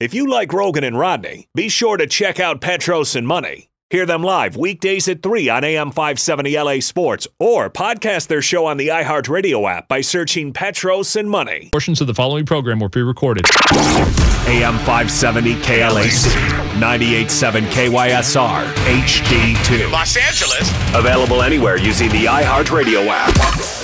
If you like Rogan and Rodney, be sure to check out Petros and Money. Hear them live weekdays at 3 on AM 570 LA Sports or podcast their show on the iHeartRadio app by searching Petros and Money. Portions of the following program were pre recorded. AM 570 KLAC, 98.7 KYSR, HD2. Los Angeles. Available anywhere using the iHeartRadio app.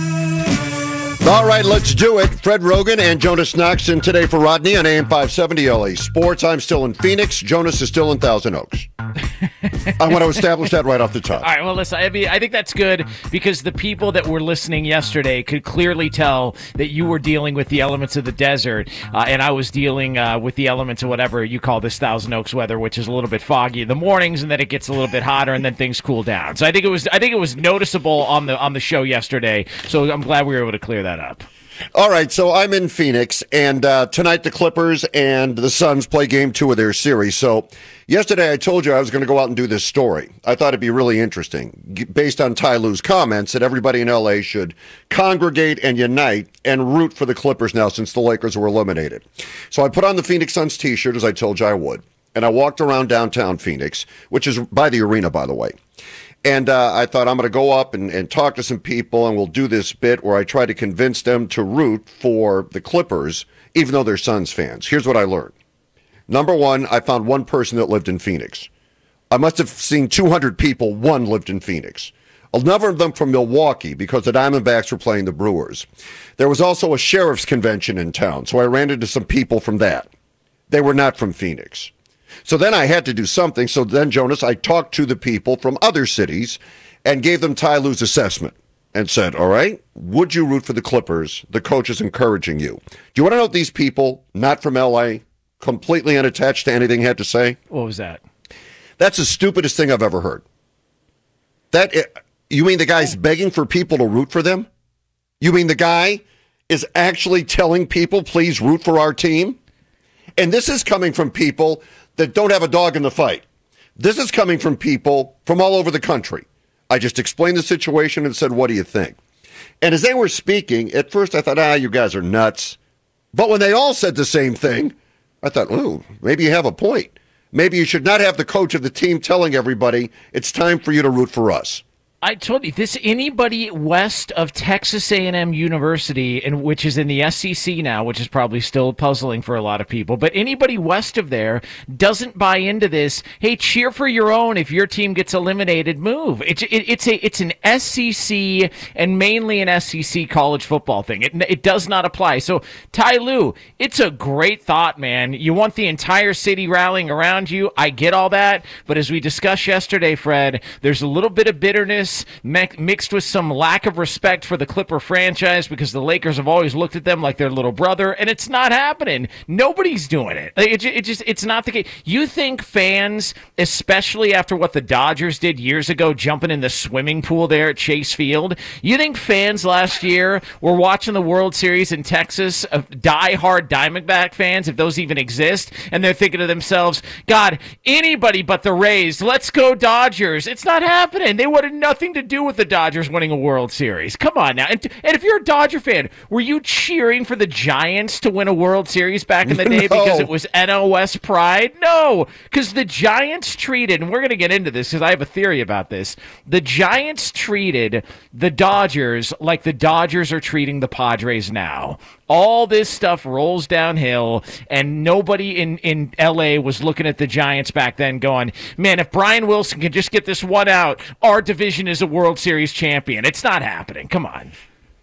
All right, let's do it. Fred Rogan and Jonas Knox in today for Rodney on AM 570 LA Sports. I'm still in Phoenix. Jonas is still in Thousand Oaks. I want to establish that right off the top. All right, well, listen, I mean, I think that's good because the people that were listening yesterday could clearly tell that you were dealing with the elements of the desert, uh, and I was dealing uh, with the elements of whatever you call this Thousand Oaks weather, which is a little bit foggy in the mornings, and then it gets a little bit hotter, and then things cool down. So I think it was, I think it was noticeable on the on the show yesterday. So I'm glad we were able to clear that up. All right, so I'm in Phoenix, and uh, tonight the Clippers and the Suns play game two of their series. So yesterday I told you I was going to go out and do this story. I thought it'd be really interesting, based on Ty Lue's comments, that everybody in LA should congregate and unite and root for the Clippers now since the Lakers were eliminated. So I put on the Phoenix Suns t shirt, as I told you I would, and I walked around downtown Phoenix, which is by the arena, by the way. And uh, I thought I'm going to go up and, and talk to some people, and we'll do this bit where I try to convince them to root for the Clippers, even though they're Suns fans. Here's what I learned. Number one, I found one person that lived in Phoenix. I must have seen 200 people. One lived in Phoenix. A number of them from Milwaukee because the Diamondbacks were playing the Brewers. There was also a sheriff's convention in town, so I ran into some people from that. They were not from Phoenix. So then I had to do something. So then, Jonas, I talked to the people from other cities and gave them Ty Lue's assessment and said, All right, would you root for the Clippers? The coach is encouraging you. Do you want to know what these people, not from LA, completely unattached to anything, had to say? What was that? That's the stupidest thing I've ever heard. That you mean the guy's begging for people to root for them? You mean the guy is actually telling people, please root for our team? And this is coming from people that don't have a dog in the fight. This is coming from people from all over the country. I just explained the situation and said, what do you think? And as they were speaking, at first I thought, ah, you guys are nuts. But when they all said the same thing, I thought, ooh, maybe you have a point. Maybe you should not have the coach of the team telling everybody it's time for you to root for us. I told you this. Anybody west of Texas A&M University, and which is in the SEC now, which is probably still puzzling for a lot of people, but anybody west of there doesn't buy into this. Hey, cheer for your own if your team gets eliminated. Move. It's it, it's a it's an SEC and mainly an SEC college football thing. It it does not apply. So Ty Lue, it's a great thought, man. You want the entire city rallying around you. I get all that, but as we discussed yesterday, Fred, there's a little bit of bitterness mi- mixed with some lack of respect for the Clipper franchise because the Lakers have always looked at them like their little brother, and it's not happening. Nobody's doing it. It, it just it's not the case. You think fans, especially after what the Dodgers did years ago, jumping in the swimming pool there at Chase Field, you think fans last year were watching the World Series in Texas, of die-hard Diamondback fans, if those even exist, and they're thinking to themselves, God, anybody but the Rays, let's go Dodgers. It's not happening. They wanted nothing to do with the Dodgers winning a World Series. Come on now. And, and if you're a Dodger fan, were you cheering for the Giants to win a World Series back in the day No. because it was NOS pride? No, because the Giants treated, and we're going to get into this because I have a theory about this. The Giants treated the Dodgers like the Dodgers are treating the Padres now. All this stuff rolls downhill, and nobody in, in LA was looking at the Giants back then going, man, if Brian Wilson can just get this one out, our division is a World Series champion. It's not happening. Come on.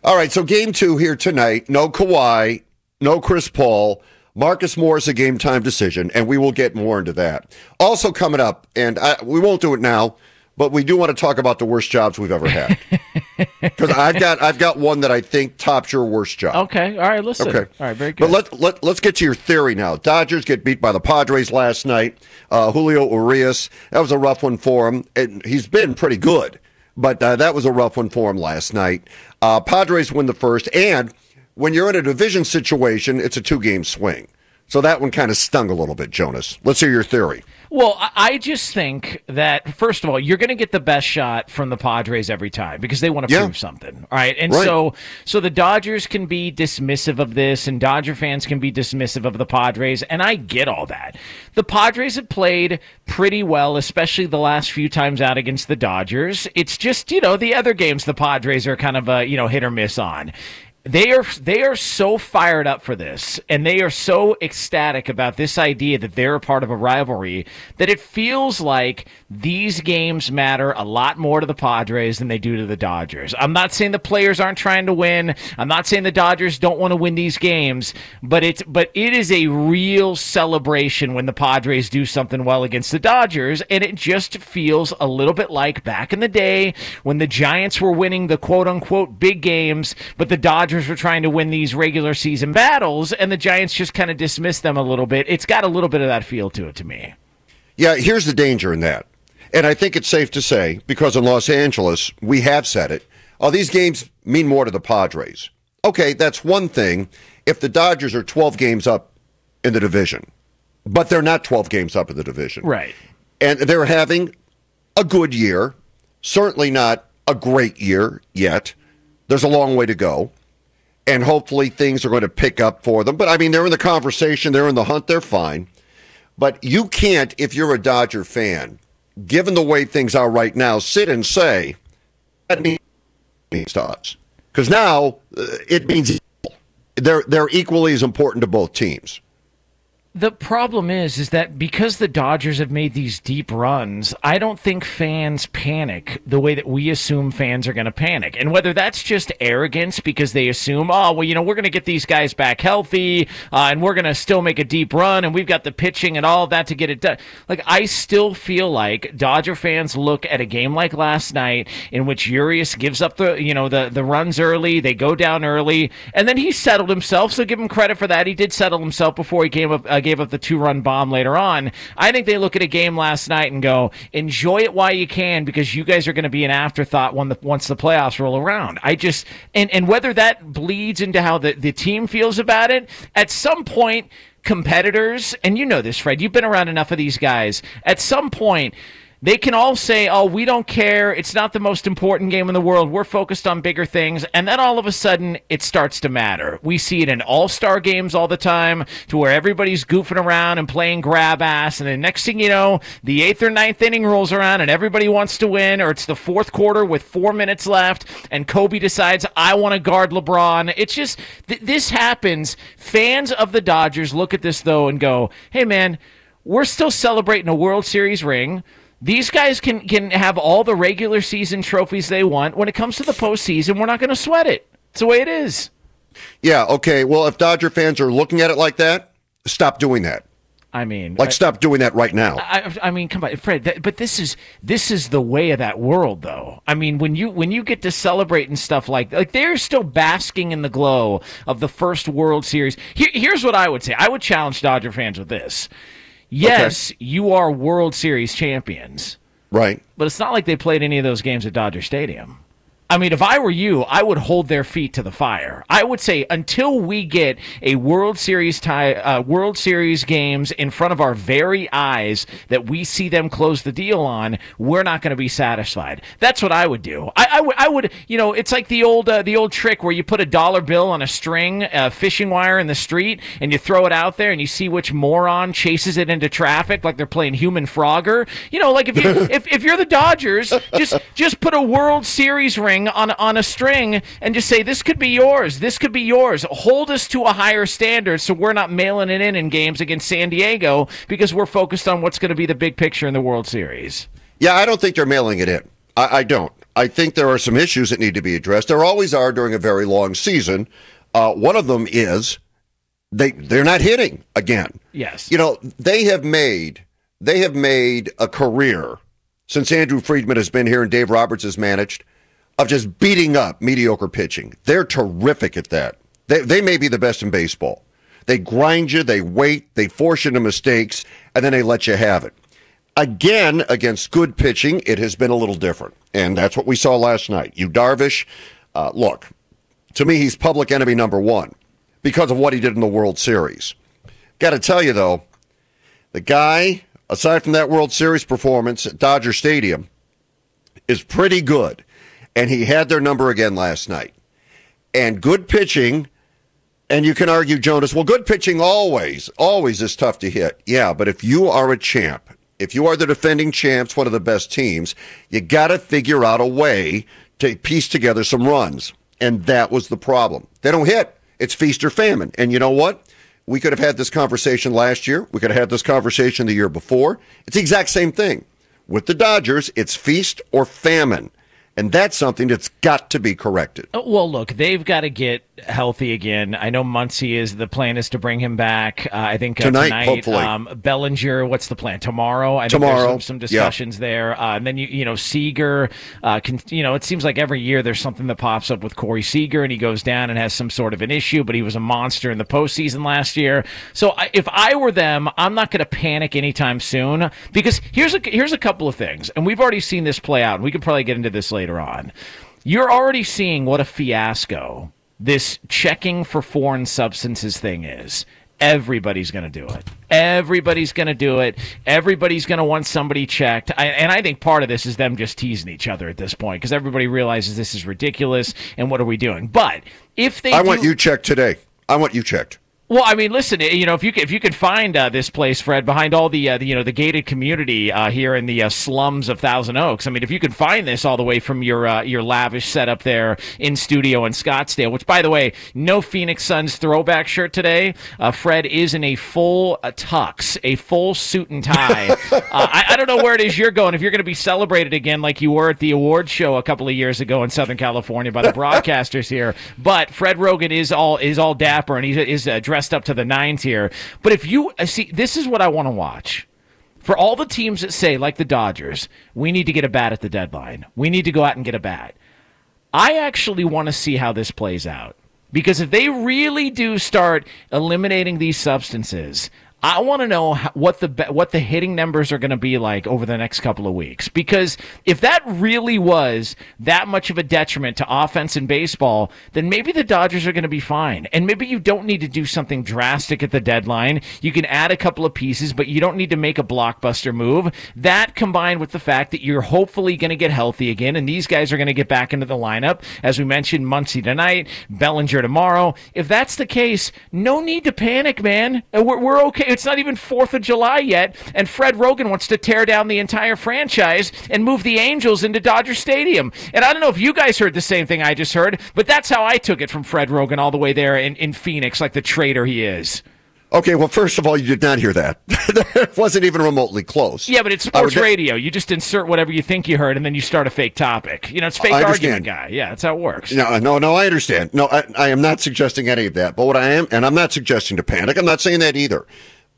All right, so game two here tonight. No Kawhi, no Chris Paul. Marcus Moore is a game time decision, and we will get more into that. Also coming up, and I, we won't do it now, but we do want to talk about the worst jobs we've ever had. because I've got I've got one that I think tops your worst job. Okay, all right, listen. Okay. All right, very good. But let, let, let's get to your theory now. Dodgers get beat by the Padres last night. Uh, Julio Urias, that was a rough one for him. And he's been pretty good, but uh, that was a rough one for him last night. Uh, Padres win the first, and when you're in a division situation, it's a two game swing. So that one kind of stung a little bit, Jonas. Let's hear your theory. Well, I- just think that first of all, you're going to get the best shot from the Padres every time because they want to Yeah. prove something, all right? And Right. so, so the Dodgers can be dismissive of this, and Dodger fans can be dismissive of the Padres, and I get all that. The Padres have played pretty well, especially the last few times out against the Dodgers. It's just you know the other games the Padres are kind of a you know hit or miss on they are they are so fired up for this and they are so ecstatic about this idea that they're a part of a rivalry that it feels like these games matter a lot more to the Padres than they do to the Dodgers. I'm not saying the players aren't trying to win. I'm not saying the Dodgers don't want to win these games, but it's but it is a real celebration when the Padres do something well against the Dodgers and it just feels a little bit like back in the day when the Giants were winning the quote unquote big games, but the Dodgers were trying to win these regular season battles, and the Giants just kind of dismissed them a little bit. It's got a little bit of that feel to it to me. Yeah, here's the danger in that. And I think it's safe to say, because in Los Angeles, we have said it, oh, these games mean more to the Padres. Okay, that's one thing if the Dodgers are 12 games up in the division, but they're not 12 games up in the division. Right. And they're having a good year, certainly not a great year yet. There's a long way to go. And hopefully things are going to pick up for them. But I mean, they're in the conversation, they're in the hunt, they're fine. But you can't, if you're a Dodger fan, given the way things are right now, sit and say that means to us because now uh, it means they're they're equally as important to both teams. The problem is, is that because the Dodgers have made these deep runs, I don't think fans panic the way that we assume fans are going to panic. And whether that's just arrogance because they assume, oh, well, you know, we're going to get these guys back healthy, uh, and we're going to still make a deep run, and we've got the pitching and all that to get it done. Like, I still feel like Dodger fans look at a game like last night in which Urias gives up the, you know, the the runs early, they go down early, and then he settled himself. So give him credit for that. He did settle himself before he gave up. Uh, Uh, gave up the two run bomb later on. I think they look at a game last night and go, enjoy it while you can because you guys are going to be an afterthought when the, once the playoffs roll around. I just, and, and whether that bleeds into how the, the team feels about it, at some point, competitors, and you know this, Fred, you've been around enough of these guys, at some point, they can all say, oh, we don't care. It's not the most important game in the world. We're focused on bigger things. And then all of a sudden, it starts to matter. We see it in all star games all the time to where everybody's goofing around and playing grab ass. And the next thing you know, the eighth or ninth inning rolls around and everybody wants to win, or it's the fourth quarter with four minutes left and Kobe decides, I want to guard LeBron. It's just, th- this happens. Fans of the Dodgers look at this, though, and go, hey, man, we're still celebrating a World Series ring. These guys can can have all the regular season trophies they want. When it comes to the postseason, we're not going to sweat it. It's the way it is. Yeah, okay. Well, if Dodger fans are looking at it like that, stop doing that. I mean, Like, I- stop doing that right now. I, I mean, come on, Fred. That, but this is this is the way of that world, though. I mean, when you when you get to celebrate and stuff like like they're still basking in the glow of the first World Series. Here, here's what I would say. I would challenge Dodger fans with this. Yes, you are World Series champions, Right. but it's not like they played any of those games at Dodger Stadium. I mean, if I were you, I would hold their feet to the fire. I would say until we get a World Series tie, uh, World Series games in front of our very eyes that we see them close the deal on, we're not going to be satisfied. That's what I would do. I, I would, I would, you know, it's like the old, uh, the old trick where you put a dollar bill on a string, uh, fishing wire in the street, and you throw it out there, and you see which moron chases it into traffic like they're playing human Frogger. You know, like if you, if, if you're the Dodgers, just, just put a World Series ring on on a string and just say this could be yours. This could be yours. Hold us to a higher standard so we're not mailing it in in games against San Diego because we're focused on what's going to be the big picture in the World Series. Yeah, I don't think they're mailing it in. I, I don't. I think there are some issues that need to be addressed. There always are during a very long season. Uh, one of them is they they're not hitting again. Yes. You know, they have made they have made a career since Andrew Friedman has been here and Dave Roberts has managed of just beating up mediocre pitching. They're terrific at that. They, they may be the best in baseball. They grind you, they wait, they force you into mistakes, and then they let you have it. Again, against good pitching, it has been a little different. And that's what we saw last night. Yu Darvish, uh, look, to me, he's public enemy number one because of what he did in the World Series. Got to tell you, though, the guy, aside from that World Series performance at Dodger Stadium, is pretty good. And he had their number again last night. And good pitching, and you can argue, Jonas, well, good pitching always, always is tough to hit. Yeah, but if you are a champ, if you are the defending champs, one of the best teams, you got to figure out a way to piece together some runs. And that was the problem. They don't hit. It's feast or famine. And you know what? We could have had this conversation last year. We could have had this conversation the year before. It's the exact same thing. With the Dodgers, it's feast or famine. And that's something that's got to be corrected. Uh, well, look, they've got to get healthy again. I know Muncy is the plan is to bring him back. Uh, I think uh, tonight, tonight, hopefully. Um, Bellinger, what's the plan tomorrow? I Tomorrow, think there's some, some discussions yeah. there, uh, and then you you know Seager. Uh, can, you know, it seems like every year there's something that pops up with Corey Seager, and he goes down and has some sort of an issue. But he was a monster in the postseason last year. So I, if I were them, I'm not going to panic anytime soon because here's a here's a couple of things, and we've already seen this play out. and We can probably get into this later on. You're already seeing what a fiasco this checking for foreign substances thing is. Everybody's going to do it. Everybody's going to do it. Everybody's going to want somebody checked. I, and I think part of this is them just teasing each other at this point because everybody realizes this is ridiculous and what are we doing? But if they I do, want you checked today. I want you checked. Well, I mean, listen, you know, if you can, if you can find uh, this place, Fred, behind all the, uh, the you know the gated community uh, here in the uh, slums of Thousand Oaks, I mean, if you can find this all the way from your uh, your lavish setup there in studio in Scottsdale, which by the way, no Phoenix Suns throwback shirt today. Uh, Fred is in a full uh, tux, a full suit and tie. uh, I, I don't know where it is you're going. If you're going to be celebrated again like you were at the award show a couple of years ago in Southern California by the broadcasters here, but Fred Rogan is all is all dapper and he's is uh, dressed up to the nines here. But if you uh, see, this is what I want to watch. For all the teams that say, like the Dodgers, we need to get a bat at the deadline. We need to go out and get a bat. I actually want to see how this plays out. Because if they really do start eliminating these substances, I want to know what the what the hitting numbers are going to be like over the next couple of weeks. Because if that really was that much of a detriment to offense in baseball, then maybe the Dodgers are going to be fine. And maybe you don't need to do something drastic at the deadline. You can add a couple of pieces, but you don't need to make a blockbuster move. That combined with the fact that you're hopefully going to get healthy again, and these guys are going to get back into the lineup. As we mentioned, Muncy tonight, Bellinger tomorrow. If that's the case, no need to panic, man. Uh, we're, we're okay. It's not even 4th of July yet, and Fred Rogan wants to tear down the entire franchise and move the Angels into Dodger Stadium. And I don't know if you guys heard the same thing I just heard, but that's how I took it from Fred Rogan all the way there in, in Phoenix, like the traitor he is. Okay, well, first of all, you did not hear that. it wasn't even remotely close. Yeah, but it's sports radio. You just insert whatever you think you heard, and then you start a fake topic. You know, it's fake argument guy. Yeah, that's how it works. No, no, no, I understand. No, I, I am not suggesting any of that. But what I am, and I'm not suggesting to panic, I'm not saying that either.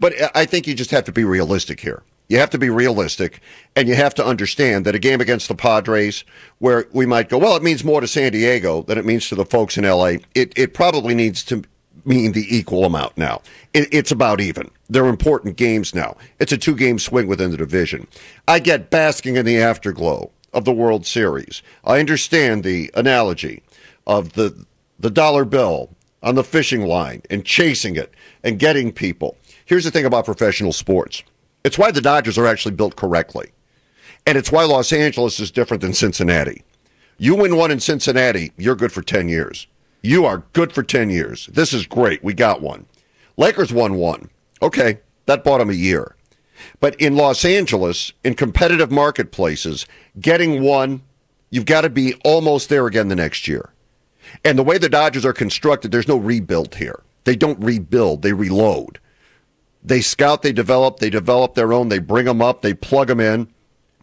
But I think you just have to be realistic here. You have to be realistic, and you have to understand that a game against the Padres, where we might go, well, it means more to San Diego than it means to the folks in LA, it, it probably needs to mean the equal amount now. It, it's about even. They're important games now. It's a two game swing within the division. I get basking in the afterglow of the World Series. I understand the analogy of the the dollar bill on the fishing line and chasing it and getting people. Here's the thing about professional sports. It's why the Dodgers are actually built correctly. And it's why Los Angeles is different than Cincinnati. You win one in Cincinnati, you're good for 10 years. You are good for 10 years. This is great. We got one. Lakers won one. Okay, that bought them a year. But in Los Angeles, in competitive marketplaces, getting one, you've got to be almost there again the next year. And the way the Dodgers are constructed, there's no rebuild here. They don't rebuild, they reload. They scout, they develop, they develop their own, they bring them up, they plug them in,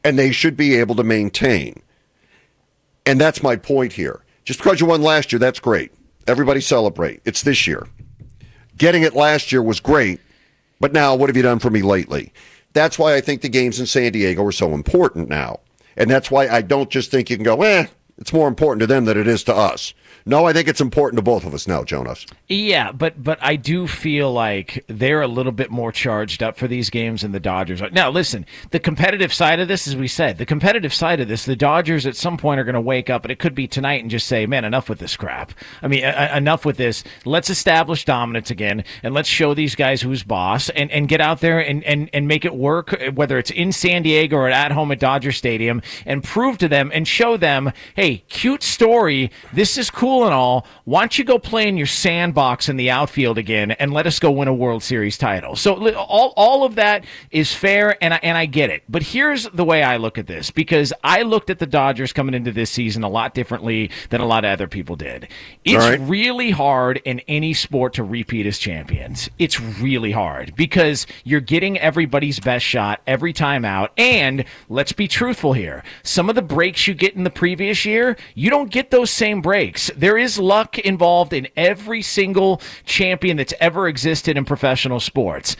and they should be able to maintain. And that's my point here. Just because you won last year, that's great. Everybody celebrate. It's this year. Getting it last year was great, but now what have you done for me lately? That's why I think the games in San Diego are so important now. And that's why I don't just think you can go, eh, It's more important to them than it is to us. No, I think it's important to both of us now, Jonas. Yeah, but but I do feel like they're a little bit more charged up for these games than the Dodgers are. Now, listen, the competitive side of this, as we said, the competitive side of this, the Dodgers at some point are going to wake up, and it could be tonight, and just say, "Man, enough with this crap." I mean, uh, enough with this. Let's establish dominance again, and let's show these guys who's boss, and, and get out there and, and and make it work, whether it's in San Diego or at home at Dodger Stadium, and prove to them and show them, "Hey, cute story. This is cool." Cool and all. Why don't you go play in your sandbox in the outfield again and let us go win a World Series title? So all, all of that is fair, and I, and I get it. But here's the way I look at this because I looked at the Dodgers coming into this season a lot differently than a lot of other people did. It's right. really hard in any sport to repeat as champions. It's really hard because you're getting everybody's best shot every time out. And let's be truthful here. Some of the breaks you get in the previous year, you don't get those same breaks. There is luck involved in every single champion that's ever existed in professional sports.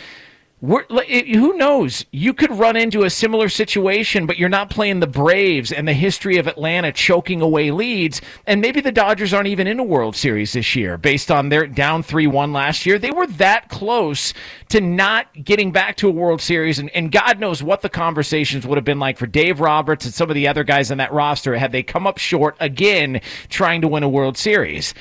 We're, who knows? You could run into a similar situation, but you're not playing the Braves and the history of Atlanta choking away leads. And maybe the Dodgers aren't even in a World Series this year based on their down 3 1 last year. They were that close to not getting back to a World Series. And, and God knows what the conversations would have been like for Dave Roberts and some of the other guys on that roster had they come up short again trying to win a World Series.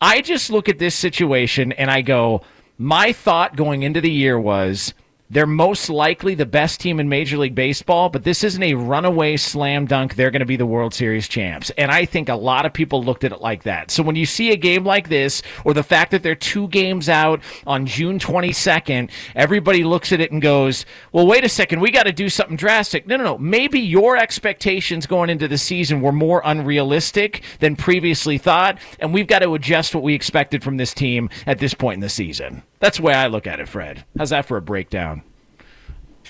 I just look at this situation and I go, my thought going into the year was they're most likely the best team in Major League Baseball, but this isn't a runaway slam dunk. They're going to be the World Series champs. And I think a lot of people looked at it like that. So when you see a game like this, or the fact that they're two games out on June 22nd, everybody looks at it and goes, well, wait a second, we got to do something drastic. No, no, no. Maybe your expectations going into the season were more unrealistic than previously thought, and we've got to adjust what we expected from this team at this point in the season. That's the way I look at it, Fred. How's that for a breakdown?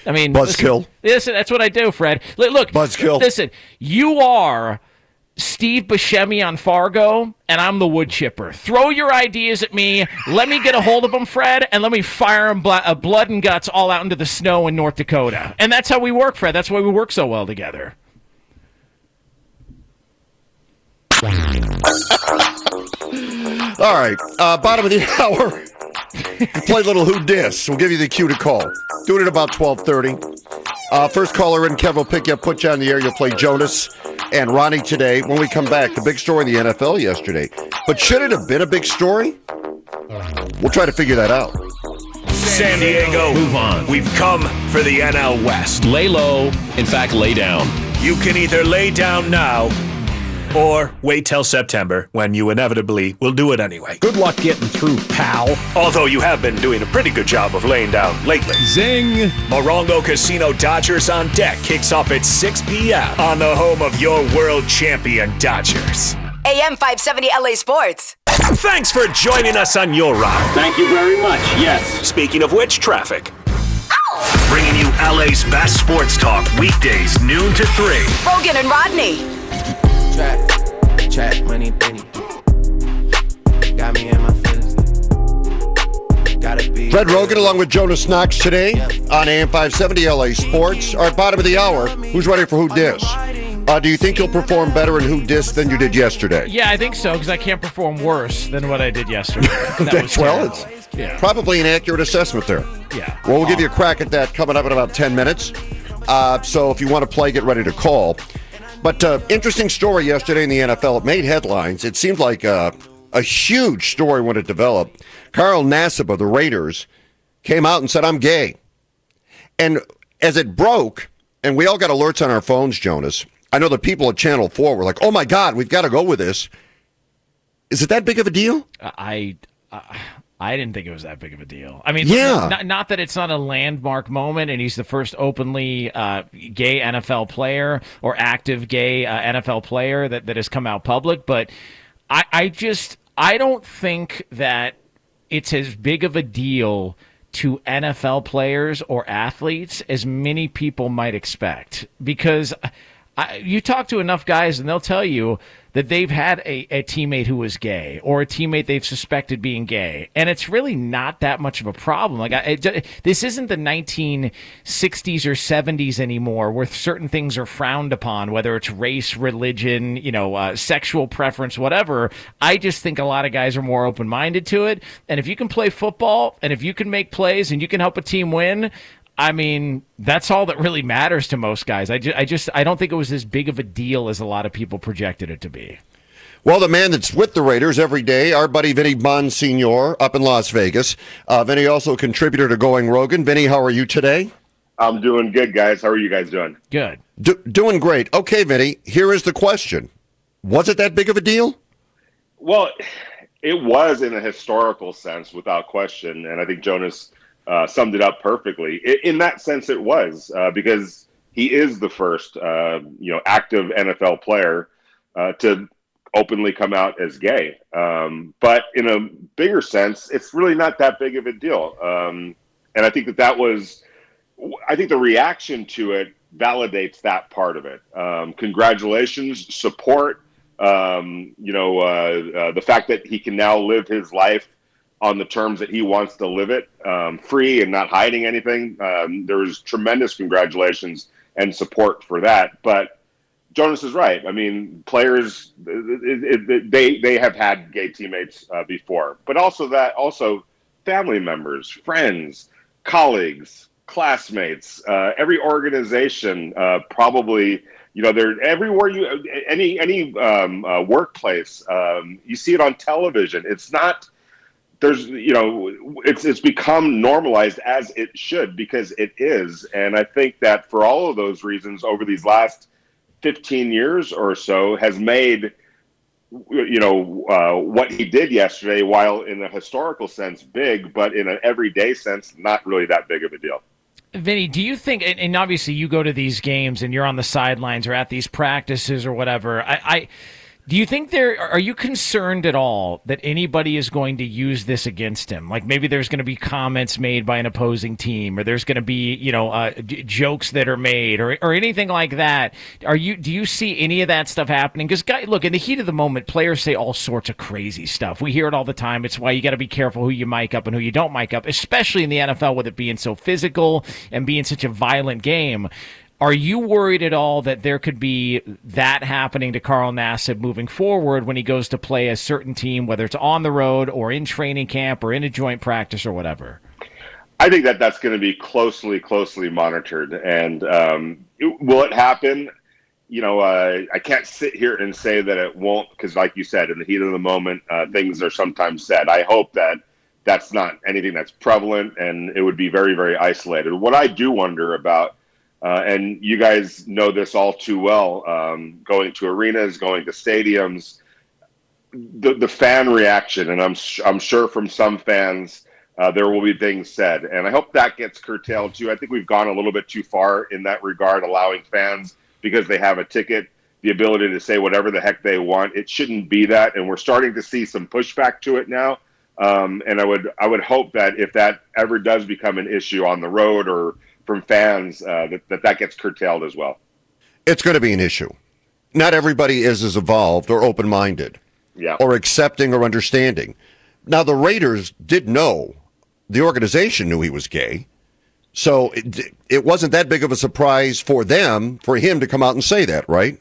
I mean, buzzkill. Listen, listen, that's what I do, Fred. Look, buzzkill. Listen, you are Steve Buscemi on Fargo, and I'm the wood chipper. Throw your ideas at me. Let me get a hold of them, Fred, and let me fire them bl- uh, blood and guts all out into the snow in North Dakota. And that's how we work, Fred. That's why we work so well together. All right, uh, bottom of the hour. Play a little who dis. We'll give you the cue to call. Do it at about twelve thirty. Uh, first caller in, Kev will pick you up, put you on the air. You'll play Jonas and Ronnie today. When we come back, the big story in the NFL yesterday. But should it have been a big story? We'll try to figure that out. San Diego, move on. We've come for the NL West. Lay low. In fact, lay down. You can either lay down now or wait till September when you inevitably will do it anyway. Good luck getting through, pal. Although you have been doing a pretty good job of laying down lately. Zing! Morongo Casino Dodgers on Deck kicks off at 6 p.m. on the home of your world champion Dodgers. AM 570 LA Sports. Thanks for joining us on your ride. Thank you very much. Yes. Speaking of which, traffic. Bringing you LA's best sports talk weekdays, noon to 3. Rogan and Rodney. Trap, trap, money, penny. Got me in my feelings. Gotta be. Fred Rogan along with Jonas Knox today on AM 570 LA Sports. Our bottom of the hour. Who's ready for Who Dis? Uh, do you think you'll perform better in Who Dis than you did yesterday? Yeah, I think so because I can't perform worse than what I did yesterday. That well, it's yeah. probably an accurate assessment there. Yeah. Well, we'll give you a crack at that coming up in about 10 minutes. Uh, so if you want to play, get ready to call. But uh, interesting story yesterday in the NFL. It made headlines. It seemed like uh, a huge story when it developed. Carl Nassib of the Raiders came out and said, I'm gay. And as it broke, and we all got alerts on our phones, Jonas, I know the people at Channel 4 were like, oh my God, we've got to go with this. Is it that big of a deal? I. Uh, I didn't think it was that big of a deal. I mean, yeah. not, not that it's not a landmark moment, and he's the first openly uh, gay NFL player or active gay uh, NFL player that, that has come out public. But I, I just I don't think that it's as big of a deal to NFL players or athletes as many people might expect because I, you talk to enough guys, and they'll tell you that they've had a, a teammate who was gay or a teammate they've suspected being gay, and it's really not that much of a problem. Like, I, it, this isn't the 1960s or 70s anymore, where certain things are frowned upon, whether it's race, religion, you know, uh, sexual preference, whatever. I just think a lot of guys are more open minded to it, and if you can play football and if you can make plays and you can help a team win, I mean, that's all that really matters to most guys. I just, I just, I don't think it was as big of a deal as a lot of people projected it to be. Well, the man that's with the Raiders every day, our buddy Vinny Bonsignore up in Las Vegas. Uh, Vinny also a contributor to Going Rogan. Vinny, how are you today? I'm doing good, guys. How are you guys doing? Good. Do, doing great. Okay, Vinny, here is the question. Was it that big of a deal? Well, it was in a historical sense, without question. And I think Jonas uh, summed it up perfectly. In, in that sense, it was uh, because he is the first, uh, you know, active NFL player uh, to openly come out as gay. Um, but in a bigger sense, it's really not that big of a deal. Um, and I think that that was, I think the reaction to it validates that part of it. Um, congratulations, support. Um, you know, uh, uh, the fact that he can now live his life on the terms that he wants to live it, um, free and not hiding anything. Um, there's tremendous congratulations and support for that. But Jonas is right. I mean, players it, it, they they have had gay teammates uh, before, but also that also family members, friends, colleagues, classmates, uh, every organization uh, probably. You know, they're everywhere you any any um, uh, workplace. Um, you see it on television. It's not there's you know it's it's become normalized as it should because it is and i think that for all of those reasons over these last 15 years or so has made you know uh, what he did yesterday while in a historical sense big but in an everyday sense not really that big of a deal Vinny, do you think, and, obviously you go to these games and you're on the sidelines or at these practices or whatever. I, I do you think there are you concerned at all that anybody is going to use this against him? Like maybe there's going to be comments made by an opposing team, or there's going to be you know uh, jokes that are made, or or anything like that. Are you do you see any of that stuff happening? Because guy, look, in the heat of the moment, players say all sorts of crazy stuff. We hear it all the time. It's why you got to be careful who you mic up and who you don't mic up, especially in the NFL with it being so physical and being such a violent game. Are you worried at all that there could be that happening to Carl Nassib moving forward when he goes to play a certain team, whether it's on the road or in training camp or in a joint practice or whatever? I think that that's going to be closely, closely monitored. And um, will it happen? You know, uh, I can't sit here and say that it won't because, like you said, in the heat of the moment, uh, things are sometimes said. I hope that that's not anything that's prevalent and it would be very, very isolated. What I do wonder about uh, and you guys know this all too well. Um, going to arenas, going to stadiums, the the fan reaction, and I'm I'm sure from some fans uh, there will be things said, and I hope that gets curtailed too. I think we've gone a little bit too far in that regard, allowing fans because they have a ticket the ability to say whatever the heck they want. It shouldn't be that, and we're starting to see some pushback to it now. Um, and I would I would hope that if that ever does become an issue on the road or from fans uh, that, that that gets curtailed as well. It's going to be an issue. Not everybody is as evolved or open minded, yeah. or accepting or understanding. Now the Raiders did know the organization knew he was gay, so it, it wasn't that big of a surprise for them for him to come out and say that, right?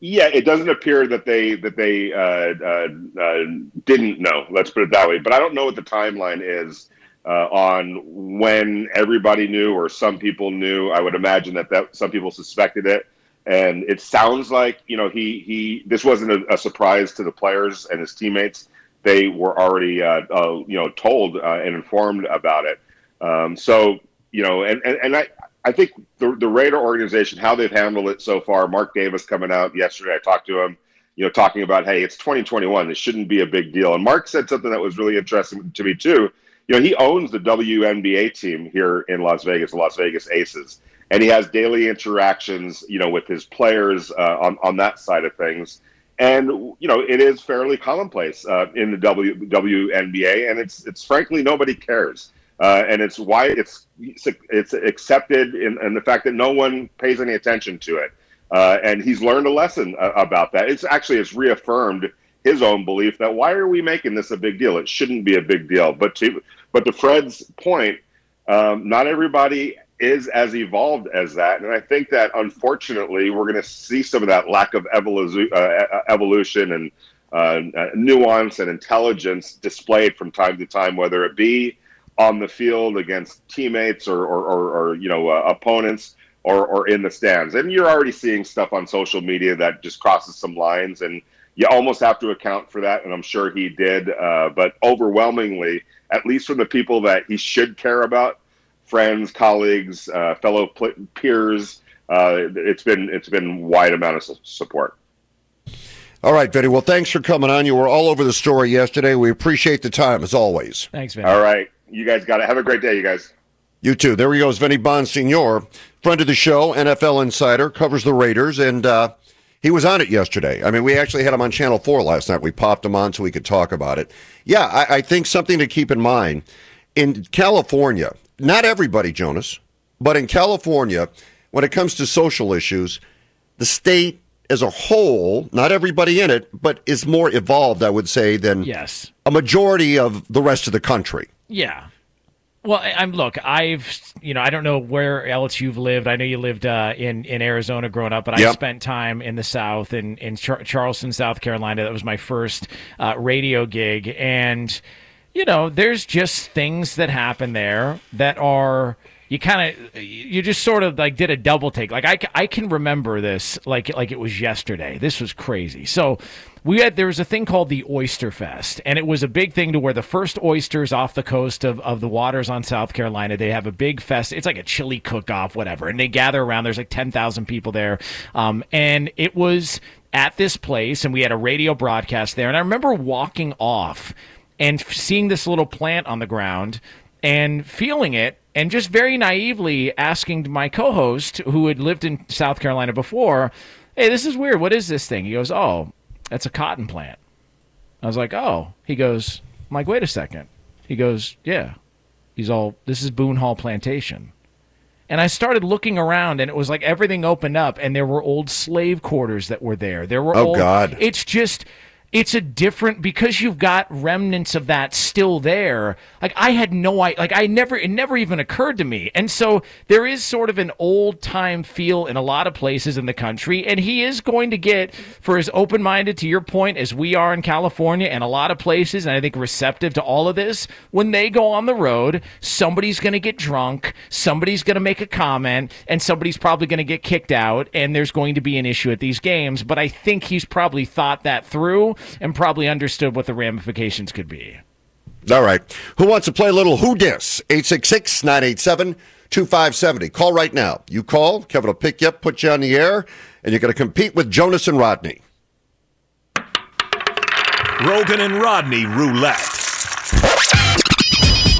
Yeah, it doesn't appear that they that they uh, uh, uh, didn't know. Let's put it that way. But I don't know what the timeline is uh, on when everybody knew or some people knew. I would imagine that, that some people suspected it. And it sounds like, you know, he, he this wasn't a, a surprise to the players and his teammates. They were already, uh, uh, you know, told uh, and informed about it. Um, so, you know, and, and, and I, I think the, the Raider organization, how they've handled it so far, Mark Davis coming out yesterday, I talked to him, you know, talking about, hey, it's 2021. This shouldn't be a big deal. And Mark said something that was really interesting to me, too you know, he owns the WNBA team here in Las Vegas, the Las Vegas Aces, and he has daily interactions, you know, with his players uh, on on that side of things. And you know, it is fairly commonplace uh, in the w, WNBA, and it's it's frankly nobody cares, uh, and it's why it's it's accepted in, in the fact that no one pays any attention to it. uh, and he's learned a lesson uh, about that. It's actually it's reaffirmed his own belief that why are we making this a big deal? It shouldn't be a big deal. But to but to Fred's point, um, not everybody is as evolved as that, and I think that unfortunately we're going to see some of that lack of evolu- uh, evolution and uh, nuance and intelligence displayed from time to time, whether it be on the field against teammates or, or, or, or you know uh, opponents or, or in the stands. And you're already seeing stuff on social media that just crosses some lines, and you almost have to account for that. And I'm sure he did, uh, but overwhelmingly, at least from the people that he should care about, friends, colleagues, uh, fellow peers, uh, it's been it's been wide amount of support. All right, Vinny. Well, thanks for coming on. You were all over the story yesterday. We appreciate the time as always. Thanks, Vinny. All right, you guys got it. Have a great day, you guys. You too. There he goes, Vinny Bonsignore, friend of the show, NFL insider, covers the Raiders, and uh, he was on it yesterday. I mean, we actually had him on Channel 4 last night. We popped him on so we could talk about it. Yeah, I, I think something to keep in mind in California, not everybody, Jonas, but in California, when it comes to social issues, the state as a whole, not everybody in it, but is more evolved, I would say, than yes. a majority of the rest of the country. Yeah. Well, I'm look. I've you know I don't know where else you've lived. I know you lived uh, in in Arizona growing up, but yep. I spent time in the South in in Char- Charleston, South Carolina. That was my first uh, radio gig, and you know, there's just things that happen there that are you kind of you just sort of like did a double take like I, I can remember this like like it was yesterday this was crazy so we had there was a thing called the oyster fest and it was a big thing to where the first oysters off the coast of, of the waters on south carolina they have a big fest it's like a chili cook-off whatever and they gather around there's like 10000 people there um, and it was at this place and we had a radio broadcast there and i remember walking off and seeing this little plant on the ground and feeling it and just very naively asking my co-host who had lived in South Carolina before, "Hey, this is weird. What is this thing?" He goes, "Oh, that's a cotton plant." I was like, "Oh." He goes, "I'm like, wait a second. He goes, "Yeah." He's all, "This is Boone Hall Plantation." And I started looking around, and it was like everything opened up, and there were old slave quarters that were there. There were oh old, God! It's just it's a different because you've got remnants of that still there. Like I had no idea, like I never, it never even occurred to me. And so there is sort of an old time feel in a lot of places in the country. And he is going to get, for as open minded to your point as we are in California and a lot of places, and I think receptive to all of this, when they go on the road, somebody's going to get drunk, somebody's going to make a comment, and somebody's probably going to get kicked out. And there's going to be an issue at these games. But I think he's probably thought that through and probably understood what the ramifications could be. All right. Who wants to play a little Who Dis? 866 987 2570. Call right now. You call, Kevin will pick you up, put you on the air, and you're going to compete with Jonas and Rodney. Rogan and Rodney Roulette.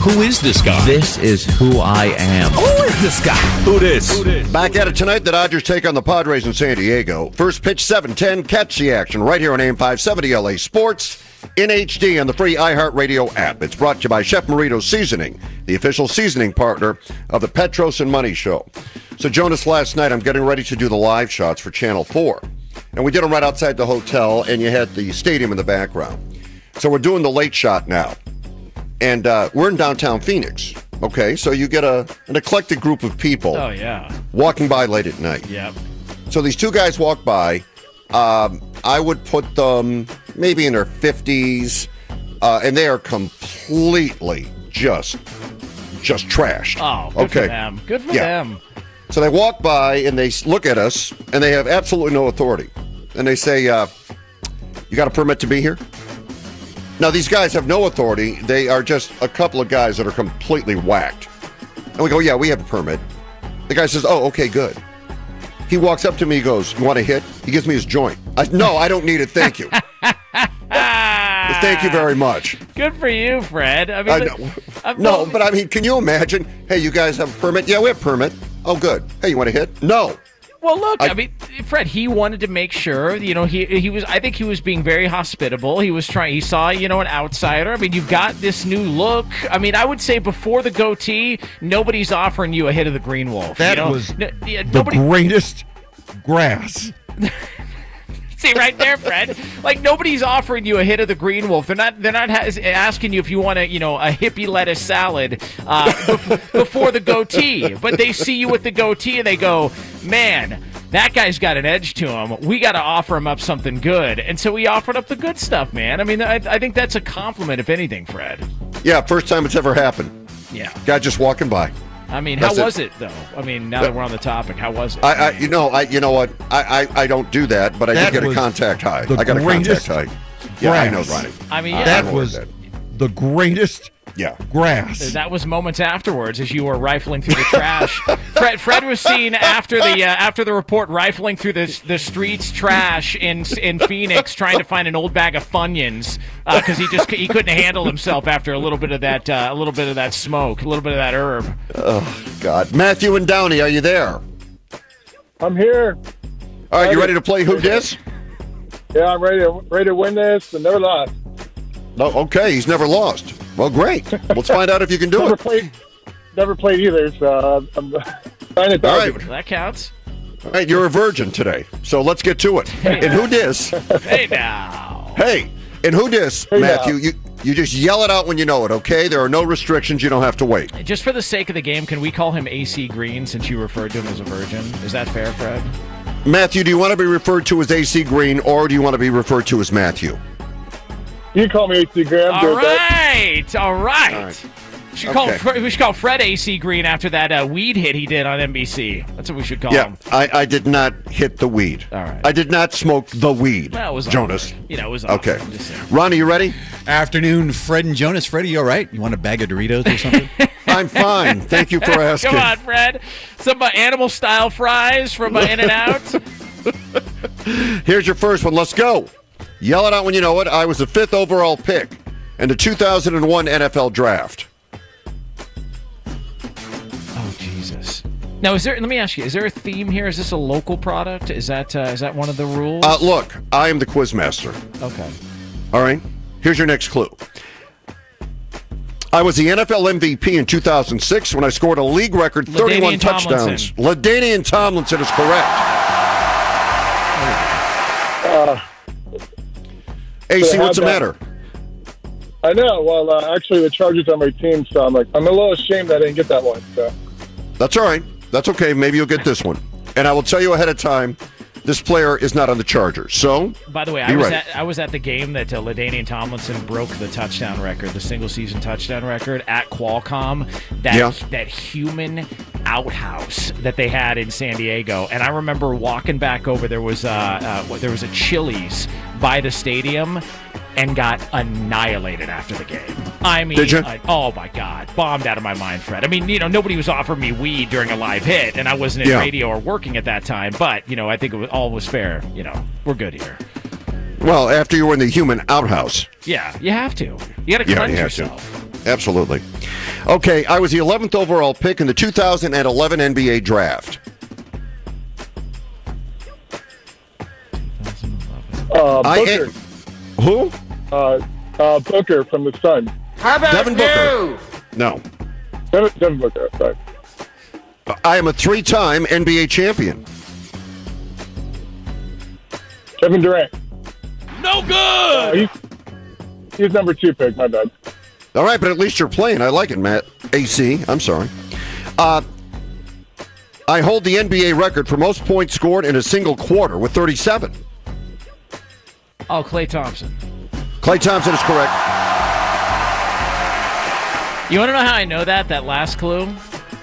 Who is this guy? This is who I am. Who is this guy? Who this? Back at it tonight. The Dodgers take on the Padres in San Diego. First pitch 710. Catch the action right here on AM 570 LA Sports in HD on the free iHeartRadio app. It's brought to you by Chef Merito Seasoning, the official seasoning partner of the Petros and Money Show. So, Jonas, last night I'm getting ready to do the live shots for Channel 4. And we did them right outside the hotel, and you had the stadium in the background. So, we're doing the late shot now and uh, we're in downtown Phoenix. Okay, so you get a an eclectic group of people. Oh yeah, walking by late at night. Yep. So these two guys walk by. Um, I would put them maybe in their fifties, uh, and they are completely just just trashed. Oh, good okay. for them. Good for yeah. them. So they walk by and they look at us, and they have absolutely no authority, and they say, uh, "You got a permit to be here?" Now, these guys have no authority. They are just a couple of guys that are completely whacked. And we go, yeah, we have a permit. The guy says, oh, okay, good. He walks up to me, he goes, you want a hit? He gives me his joint. I, no, I don't need it. Thank you. Thank you very much. Good for you, Fred. I mean, I no, but I mean, can you imagine? Hey, you guys have a permit? Yeah, we have a permit. Oh, good. Hey, you want a hit? No. Well, look, I, I, mean, Fred, he wanted to make sure, you know, he he was. I think he was being very hospitable. He was trying. He saw, you know, an outsider. I mean, you've got this new look. I mean, I would say before the goatee, nobody's offering you a hit of the green wolf. That you know? was no, yeah, the nobody, greatest grass. See right there, Fred. Like nobody's offering you a hit of the green wolf. They're not. They're not ha- asking you if you want a you know a hippie lettuce salad uh, bef- before the goatee. But they see you with the goatee and they go, man. That guy's got an edge to him. We got to offer him up something good, and so we offered up the good stuff, man. I mean, I, I think that's a compliment, if anything, Fred. Yeah, first time it's ever happened. Yeah. Guy just walking by. I mean, how That's it. was it though? I mean, now that we're on the topic, how was it? I, I you know, I you know what? I I, I don't do that, but I That did get a contact high. I got a contact high. Yeah, I know, grass. Ronnie. I mean, yeah. That know was that. The greatest Yeah. grass. That was moments afterwards as you were rifling through the trash. Fred, Fred was seen after the uh, after the report rifling through the the streets trash in in Phoenix trying to find an old bag of Funyuns because he just he couldn't handle himself after a little bit of that uh, a little bit of that smoke, a little bit of that herb. Oh God, Matthew and Downey, are you there? I'm here. All right, you ready to play Who Dis? Yeah, I'm ready to ready to win this and never lost. No, okay, he's never lost. Well, great. Let's find out if you can do Never it. played. Never played either. So uh, I'm trying to. All right, That counts. all right, you're a virgin today, so let's get to it. In Who Dis? Hey now. Hey, and Who Dis, Hey, now. Matthew, you you just yell it out when you know it. Okay, there are no restrictions. You don't have to wait. Just for the sake of the game, can we call him AC Green since you referred to him as a virgin? Is that fair, Fred? Matthew, do you want to be referred to as AC Green or do you want to be referred to as Matthew? You can call me AC Graham. All good, but- right, all right. All right. We should, call Okay. Fre- we should call Fred AC Green after that uh, weed hit he did on NBC. That's what we should call Yeah, him. I, I did not hit the weed. All right. I did not smoke the weed. Well, it was Jonas. offered. You know, it was Okay. offered. I'm just saying. Ronnie, you ready? Afternoon, Fred and Jonas. Freddie, you all right? You want a bag of Doritos or something? I'm fine. Thank you for asking. Come on, Fred. Some uh, animal style fries from uh, In and Out. Here's your first one. Let's go. Yell it out when you know it. I was the fifth overall pick in the 2001 NFL Draft. oh Jesus. Now, is there? Let me ask you: Is there a theme here? Is this a local product? Is that uh, is that one of the rules? Uh, look, I am the quiz master. Okay. All right. Here's your next clue. I was the NFL MVP in 2006 when I scored a league record 31 LaDainian touchdowns. Tomlinson. LaDainian Tomlinson is correct. Uh, AC, So what's the that- matter? I know. Well, uh, actually, the Chargers are my team, so I'm like, I'm a little ashamed I didn't get that one. So That's all right. That's okay. Maybe you'll get this one. And I will tell you ahead of time, this player is not on the Chargers. So, By the way, I was ready. at I was at the game that uh, Ladainian Tomlinson broke the touchdown record, the single season touchdown record at Qualcomm. That Yeah. that human outhouse that they had in San Diego, and I remember walking back over. There was uh, uh there was a Chili's by the stadium. And got annihilated after the game. I mean, Did you? I- oh my God, bombed out of my mind, Fred. I mean, you know, nobody was offering me weed during a live hit, and I wasn't in Yeah. radio or working at that time. But you know, I think it was, all was fair. You know, we're good here. well, after you were in the human outhouse. Yeah, you have to. You got to Yeah, you have to. yourself. Absolutely. Okay, I was the 11th overall pick in the 2011 NBA draft. Uh, I Booker, am- Who? uh, uh, Booker from the Sun. How about Devin Booker. No. Devin, Devin Booker. Sorry. I am a three time NBA champion. Kevin Durant. No good. Uh, he's, he's number two pick. My bad. All right, but at least you're playing. I like it, Matt. AC, I'm sorry. Uh, I hold the NBA record for most points scored in a single quarter with 37. Oh, Klay Thompson. Klay Thompson is correct. You want to know how I know that? That last clue.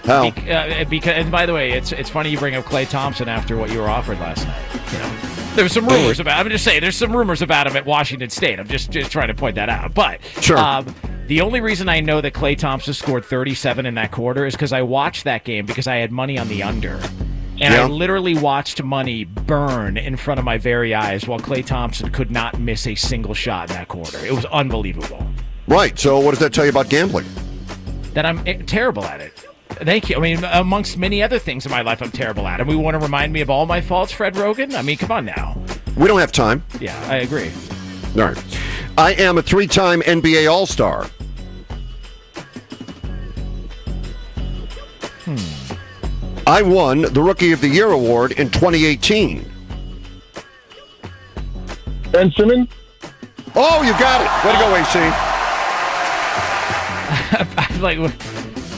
How? Bec- uh, because, and by the way, it's it's funny you bring up Klay Thompson after what you were offered last night. You know, there was some rumors about. I'm just saying, there's some rumors about him at Washington State. I'm just just trying to point that out. But Sure. um, the only reason I know that Klay Thompson scored 37 in that quarter is because I watched that game because I had money on the under. And Yeah. I literally watched money burn in front of my very eyes while Klay Thompson could not miss a single shot in that quarter. It was unbelievable. Right. So, what does that tell you about gambling? that I'm eh, terrible at it. Thank you. I mean, amongst many other things in my life, I'm terrible at. And we want to remind me of all my faults, Fred Roggin. I mean, come on now. We don't have time. Yeah, I agree. All right. I am a three time NBA All Star. I I won the Rookie of the Year award in 2018. Ben Simmons? Oh, you got it. Way to go, AC. like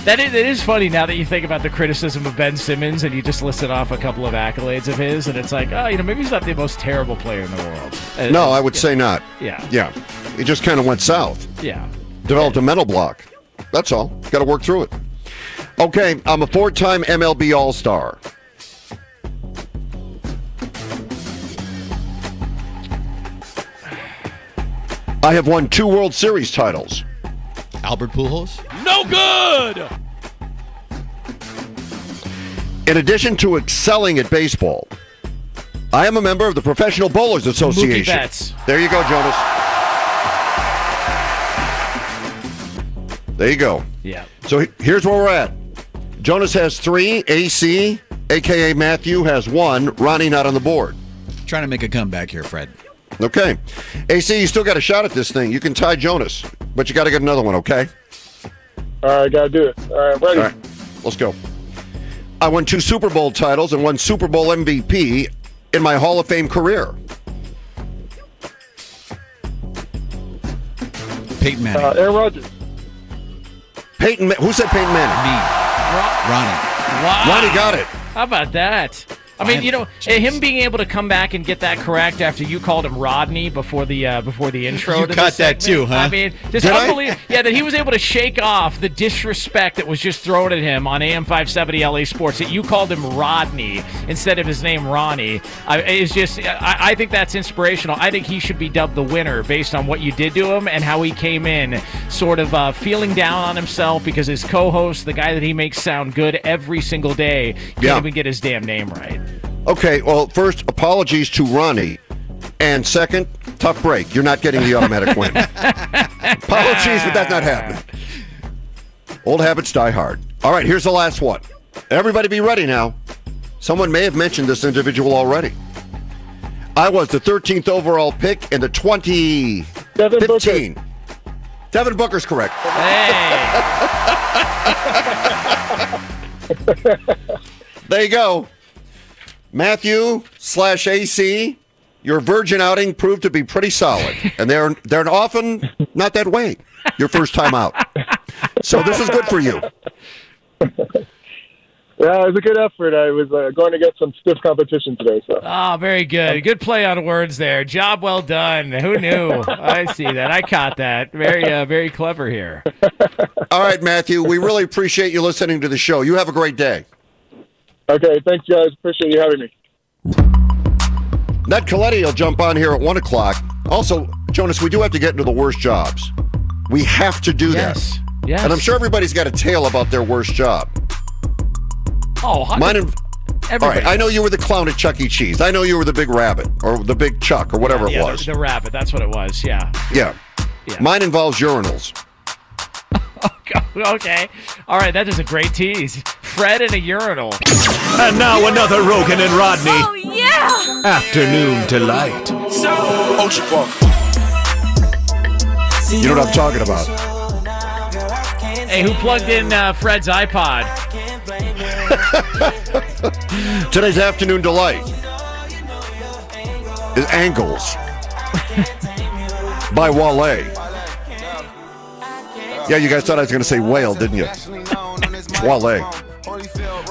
that is it is funny now that you think about the criticism of Ben Simmons and you just listed off a couple of accolades of his and it's like oh you know maybe he's not the most terrible player in the world. Uh, No, I would say not. Yeah. Yeah. It just kind of went south. Yeah. Developed a mental block. That's all. Got to work through it. Okay, I'm a four time MLB All Star. I have won two World Series titles. Albert Pujols? No good. In addition to excelling at baseball, I am a member of the Professional Bowlers Association. Betts. There you go, Jonas. There you go. Yeah. So here's where we're at. Jonas has three. AC, aka Matthew, has one. Ronnie not on the board. Trying to make a comeback here, Fred. Okay. AC, you still got a shot at this thing. You can tie Jonas, but you got to get another one, okay? All right, gotta do it. All right, ready. All right. Let's go. I won two Super Bowl titles and one Super Bowl MVP in my Hall of Fame career. Peyton Manning. Uh, Aaron Rodgers. Peyton, Ma- who said Peyton Manning? Me. Ronnie. Wow. Ronnie got it. How about that? I mean, you know, him being able to come back and get that correct after you called him Rodney before the uh, before the intro. You to caught that too, huh? I mean, just unbelievable. Yeah, that he was able to shake off the disrespect that was just thrown at him on AM 570 LA Sports. That you called him Rodney instead of his name Ronnie. I, it's just, I, I think that's inspirational. I think he should be dubbed the winner based on what you did to him and how he came in, sort of uh, feeling down on himself because his co-host, the guy that he makes sound good every single day, can't Yeah. even get his damn name right. Okay, well, first, apologies to Ronnie. And second, tough break. You're not getting the automatic win. apologies, but that's not happening. Old habits die hard. All right, here's the last one. Everybody be ready now. Someone may have mentioned this individual already. I was the 13th overall pick in the 2015. Devin Booker Booker's correct. there you go. Matthew slash AC, your virgin outing proved to be pretty solid, and they're they're often not that way. Your first time out, so this is good for you. Yeah, it was a good effort. I was uh, going to get some stiff competition today, so. Oh, very good. Good play on words there. Job well done. Who knew? I see that. I caught that. Very, uh, very clever here. All right, Matthew, we really appreciate you listening to the show. You have a great day. Okay, thanks, guys. Appreciate you having me. Ned Colletti will jump on here at one o'clock. Also, Jonas, we do have to get into the worst jobs. We have to do Yes. that. Yes. And I'm sure everybody's got a tale about their worst job. Oh, how- Mine. inv- all everybody. right, I know you were the clown at Chuck E. Cheese. I know you were the big rabbit or the big Chuck or whatever yeah, it the- was. The, rabbit. That's what it was. Yeah. yeah. Yeah. Mine involves urinals. okay. All right. That is a great tease. Fred in a urinal. And now another Roggin and Rodney Oh, yeah! afternoon delight. so You know what I'm talking about. Hey, who plugged in uh, Fred's iPod? Today's afternoon delight is Angles by Wale. Yeah, you guys thought I was going to say whale, didn't you? Wale.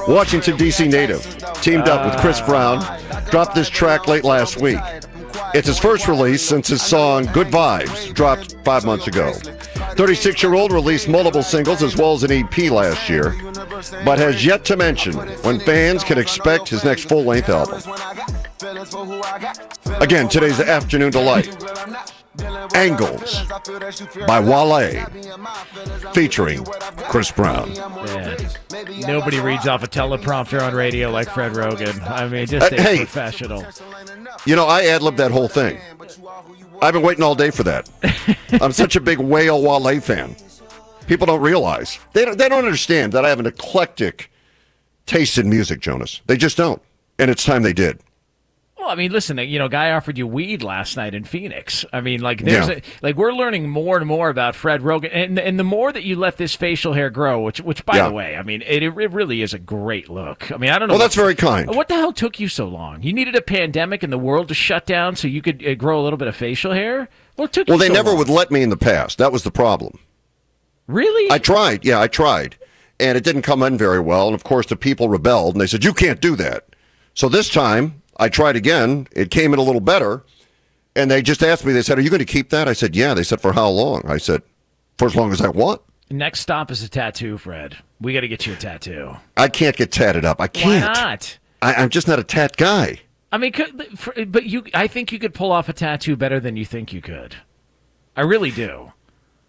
Washington, D.C. native, teamed up with Chris Brown, dropped this track late last week. It's his first release since his song Good Vibes dropped five months ago. 36 year old released multiple singles as well as an EP last year, but has yet to mention when fans can expect his next full length album. Again, today's afternoon delight. Angles by Wale, featuring Chris Brown. Yeah. Nobody reads off a teleprompter on radio like Fred Roggin. I mean, just Uh, a hey. professional. You know, I ad libbed that whole thing. I've been waiting all day for that. I'm such a big Whale Wale fan. People don't realize. They don't, they don't understand that I have an eclectic taste in music, Jonas. They just don't. And it's time they did. Well, I mean, listen, you know, guy offered you weed last night in Phoenix. I mean, like there's Yeah. a, like we're learning more and more about Fred Roggin, and and the more that you let this facial hair grow, which which by Yeah. the way, I mean, it, it really is a great look. I mean, I don't know. Well, that's very kind. What the hell took you so long? You needed a pandemic and the world to shut down so you could uh, grow a little bit of facial hair. What took Well, they so never long? would let me in the past. That was the problem. Really? I tried. Yeah, I tried. And it didn't come in very well. And of course, the people rebelled and they said, You can't do that. So this time, I tried again. It came in a little better. And they just asked me, They said, Are you going to keep that? I said, Yeah. They said, For how long? I said, For as long as I want. Next stop is a tattoo, Fred. We got to get you a tattoo. I can't get tatted up. I can't. Why not? I, I'm just not a tat guy. I mean, could, for, but you, I think you could pull off a tattoo better than you think you could. I really do.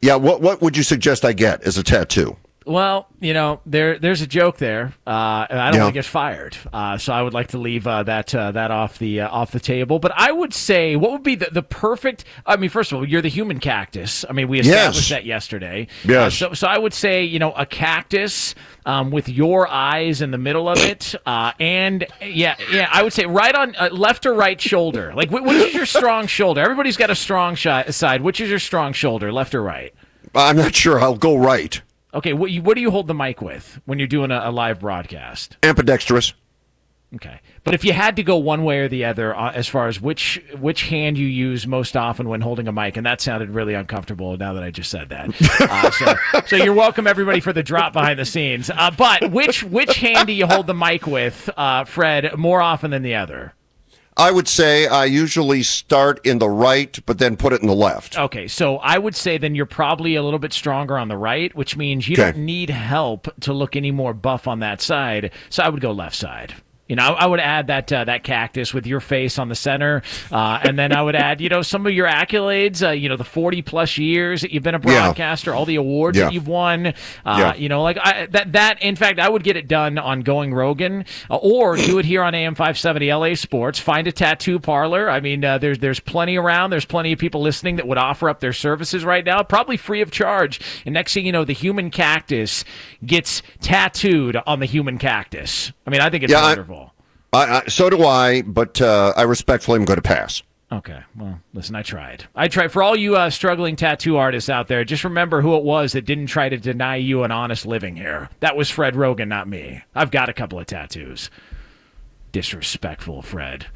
Yeah, what, what would you suggest I get as a tattoo? Well, you know, there there's a joke there. Uh, I don't Yeah. want to get fired, uh, so I would like to leave uh, that uh, that off the uh, off the table. But I would say, what would be the, the perfect? I mean, first of all, you're the human cactus. I mean, we established Yes. that yesterday. Yes. Uh, so so I would say, you know, a cactus um, with your eyes in the middle of it, uh, and yeah, yeah, I would say right on uh, left or right shoulder. Like, wh- which is your strong shoulder? Everybody's got a strong side. Which is your strong shoulder, left or right? I'm not sure. I'll go right. Okay, what, you, what do you hold the mic with when you're doing a, a live broadcast? Ambidextrous. Okay, but if you had to go one way or the other uh, as far as which which hand you use most often when holding a mic, and that sounded really uncomfortable now that I just said that. Uh, so, so you're welcome everybody for the drop behind the scenes. Uh, but which which hand do you hold the mic with, uh, Fred, more often than the other? I would say I usually start in the right, but then put it in the left. Okay, so I would say then you're probably a little bit stronger on the right, which means you Okay. don't need help to look any more buff on that side. So I would go left side. You know, I, I would add that uh, that cactus with your face on the center, uh, and then I would add, you know, some of your accolades. Uh, you know, the forty plus years that you've been a Yeah. broadcaster, all the awards Yeah. that you've won. Uh, Yeah. You know, like I, that. That in fact, I would get it done on Going Roggin, uh, or do it here on AM five seventy LA Sports. Find a tattoo parlor. I mean, uh, there's there's plenty around. There's plenty of people listening that would offer up their services right now, probably free of charge. And next thing you know, the human cactus gets tattooed on the human cactus. I mean, I think it's Yeah, I- wonderful. I, I, so do I, but uh, I respectfully am going to pass. Okay. Well, listen, I tried. I tried. For all you uh, struggling tattoo artists out there, just remember who it was that didn't try to deny you an honest living here. That was Fred Roggin, not me. I've got a couple of tattoos. Disrespectful, Fred.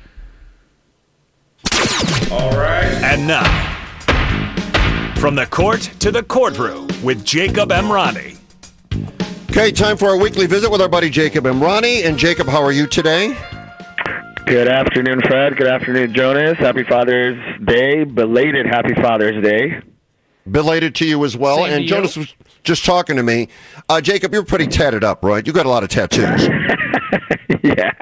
All right. And now, from the court to the courtroom with Jacob Emrani. Okay, time for our weekly visit with our buddy Jacob Emrani. And Jacob, how are you today? Good afternoon, Fred. Good afternoon, Jonas. Happy Father's Day. Belated Happy Father's Day. Belated to you as well. Same to and you. Jonas was just talking to me. Uh, Jacob, you're pretty tatted up, right? You got a lot of tattoos. yeah.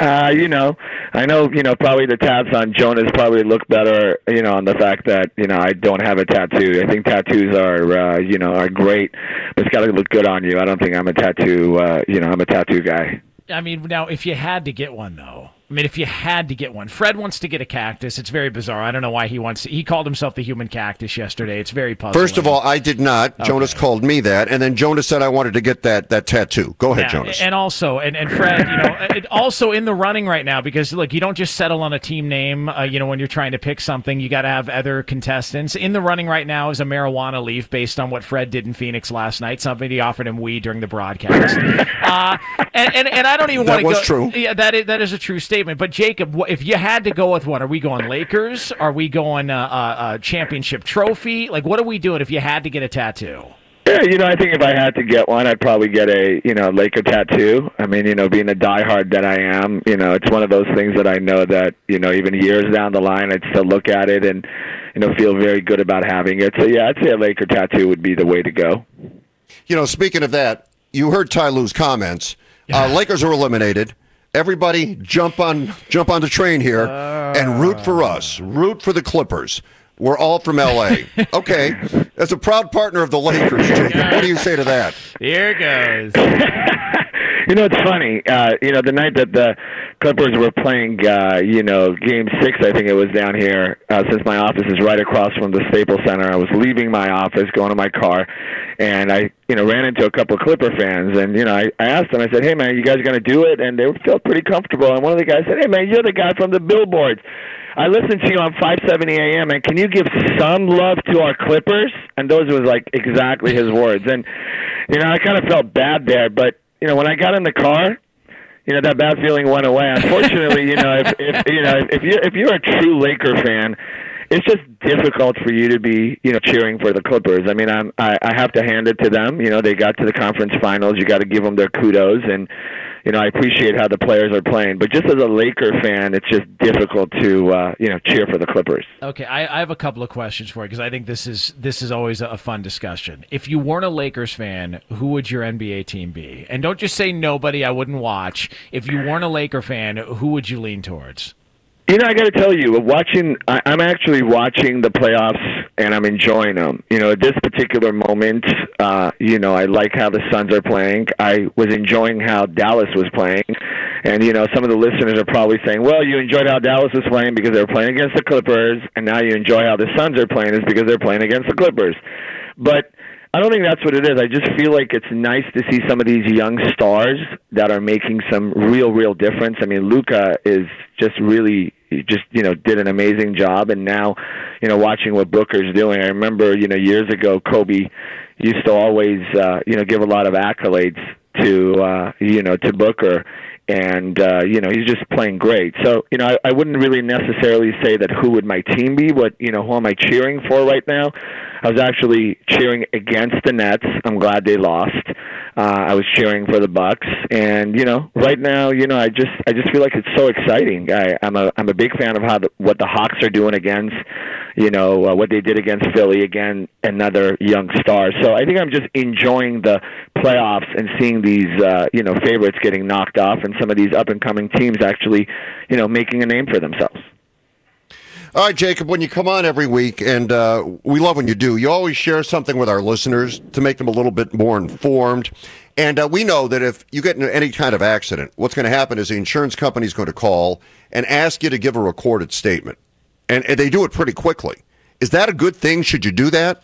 Uh, you know, I know, you know, probably the tats on Jonas probably look better, you know, on the fact that, you know, I don't have a tattoo. I think tattoos are, uh, you know, are great, but it's got to look good on you. I don't think I'm a tattoo, uh, you know, I'm a tattoo guy. I mean, now, if you had to get one, though, I mean, if you had to get one, Fred wants to get a cactus. It's very bizarre. I don't know why he wants. To, He called himself the human cactus yesterday. It's very puzzling. First of all, I did not. Jonas called me that, and then Jonas said I wanted to get that that tattoo. Go ahead, Yeah, Jonas. And also, and, and Fred, you know, it- also in the running right now because look, you don't just settle on a team name. Uh, you know, when you're trying to pick something, you got to have other contestants. In the running right now is a marijuana leaf based on what Fred did in Phoenix last night. Somebody offered him weed during the broadcast. uh, and, and and I don't even want to That was go. true. Yeah, that is that is a true statement. But Jacob, if you had to go with one, are we going Lakers? Are we going uh, uh, uh, championship trophy? Like, what are we doing if you had to get a tattoo? Yeah, you know, I think if I had to get one, I'd probably get a, you know, Laker tattoo. I mean, you know, being a diehard that I am, you know, it's one of those things that I know that, you know, even years down the line, I'd still look at it and, you know, feel very good about having it. So yeah, I'd say a Laker tattoo would be the way to go. You know, speaking of that, you heard Ty Lue's comments. Uh, Lakers are eliminated. Everybody jump on jump on the train here and root for us. Root for the Clippers. We're all from L.A. Okay, as a proud partner of the Lakers, Jacob, what do you say to that? Here goes. You know, it's funny. Uh, you know, the night that the Clippers were playing, uh, you know, Game Six, I think it was down here. Uh, since my office is right across from the Staples Center, I was leaving my office, going to my car, and I, you know, ran into a couple of Clipper fans, and you know, I, I asked them. I said, "Hey, man, you guys going to do it?" And they felt pretty comfortable. And one of the guys said, "Hey, man, you're the guy from the billboards." I listened to you on 570 AM, and can you give some love to our Clippers? And those was like exactly his words. And you know, I kind of felt bad there, but you know, when I got in the car, you know, that bad feeling went away. Unfortunately, you know, if, if you know, if you if you're a true Laker fan, it's just difficult for you to be, you know, cheering for the Clippers. I mean, I'm I, I have to hand it to them. You know, they got to the conference finals. You got to give them their kudos and you know, I appreciate how the players are playing, but just as a Laker fan, it's just difficult to uh, you know cheer for the Clippers. Okay, I, I have a couple of questions for you because I think this is this is always a fun discussion. If you weren't a Lakers fan, who would your NBA team be? And don't just say nobody. I wouldn't watch. If you weren't a Laker fan, who would you lean towards? You know, I got to tell you, watching, I, I'm actually watching the playoffs and I'm enjoying them. You know, at this particular moment, uh, you know, I like how the Suns are playing. I was enjoying how Dallas was playing. And, you know, some of the listeners are probably saying, well, you enjoyed how Dallas was playing because they were playing against the Clippers, and now you enjoy how the Suns are playing is because they're playing against the Clippers. But I don't think that's what it is. I just feel like it's nice to see some of these young stars that are making some real, real difference. I mean, Luka is just really just you know did an amazing job, and now you know watching what Booker's doing. I remember you know years ago Kobe used to always uh, you know give a lot of accolades to uh, you know to Booker, and uh, you know he's just playing great. So you know I, I wouldn't really necessarily say that who would my team be. What you know who am I cheering for right now? I was actually cheering against the Nets. I'm glad they lost. Uh, I was cheering for the Bucks, and you know, right now, you know, I just I just feel like it's so exciting. I, I'm a I'm a big fan of how the, what the Hawks are doing against, you know, uh, what they did against Philly again, another young star. So I think I'm just enjoying the playoffs and seeing these uh, you know favorites getting knocked off, and some of these up and coming teams actually, you know, making a name for themselves. All right, Jacob, when you come on every week, and uh, we love when you do, you always share something with our listeners to make them a little bit more informed. And uh, we know that if you get in any kind of accident, what's going to happen is the insurance company is going to call and ask you to give a recorded statement. And, and they do it pretty quickly. Is that a good thing? Should you do that?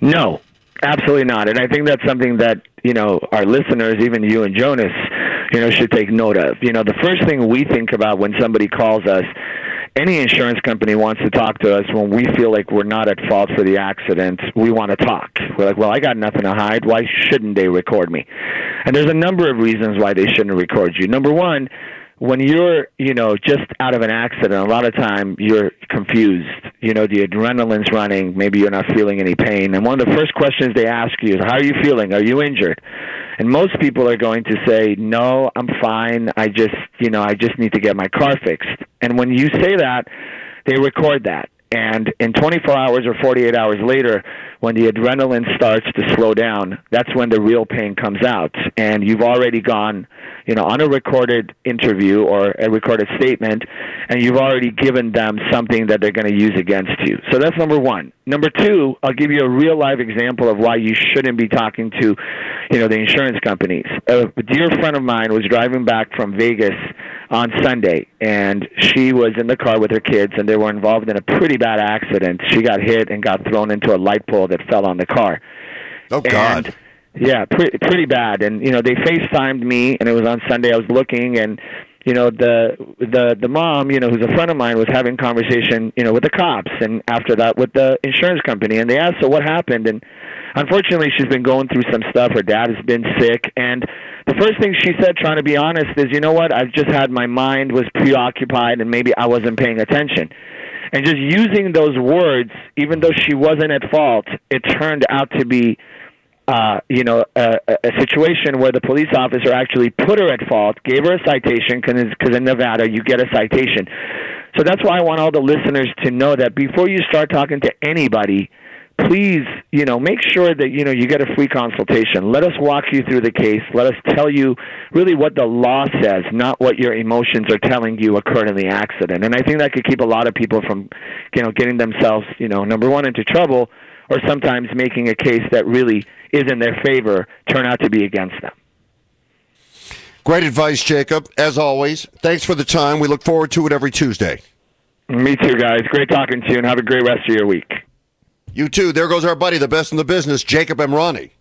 No, absolutely not. And I think that's something that, you know, our listeners, even you and Jonas, you know, should take note of. You know, the first thing we think about when somebody calls us any insurance company wants to talk to us when we feel like we're not at fault for the accident. We want to talk. We're like, well, I got nothing to hide. Why shouldn't they record me? And there's a number of reasons why they shouldn't record you. Number one, when you're, you know, just out of an accident, a lot of time you're confused. You know, the adrenaline's running. Maybe you're not feeling any pain. And one of the first questions they ask you is, "How are you feeling? Are you injured?" And most people are going to say, "No, I'm fine. I just, you know, I just need to get my car fixed." And when you say that, they record that. And in 24 hours or 48 hours later, when the adrenaline starts to slow down, that's when the real pain comes out. And you've already gone, you know, on a recorded interview or a recorded statement, and you've already given them something that they're going to use against you. So that's number one. Number two, I'll give you a real life example of why you shouldn't be talking to, you know, the insurance companies. A dear friend of mine was driving back from Vegas on Sunday, and she was in the car with her kids, and they were involved in a pretty bad accident. She got hit and got thrown into a light pole that fell on the car. Oh God! And, yeah, pretty pretty bad. And you know, they FaceTimed me, and it was on Sunday. I was looking, and you know, the the the mom, you know, who's a friend of mine, was having conversation, you know, with the cops, and after that with the insurance company, and they asked her what happened, and unfortunately, she's been going through some stuff. Her dad has been sick, and the first thing she said, trying to be honest, is, you know what? I've just had my mind was preoccupied, and maybe I wasn't paying attention. And just using those words, even though she wasn't at fault, it turned out to be, uh, you know, a, a situation where the police officer actually put her at fault, gave her a citation, because in Nevada you get a citation. So that's why I want all the listeners to know that before you start talking to anybody, please, you know, make sure that you know you get a free consultation. Let us walk you through the case. Let us tell you really what the law says, not what your emotions are telling you occurred in the accident. And I think that could keep a lot of people from, you know, getting themselves, you know, number one into trouble, or sometimes making a case that really is in their favor turn out to be against them. Great advice, Jacob. As always, thanks for the time. We look forward to it every Tuesday. Me too, guys. Great talking to you, and have a great rest of your week. You too. There goes our buddy, the best in the business, Jacob Emrani.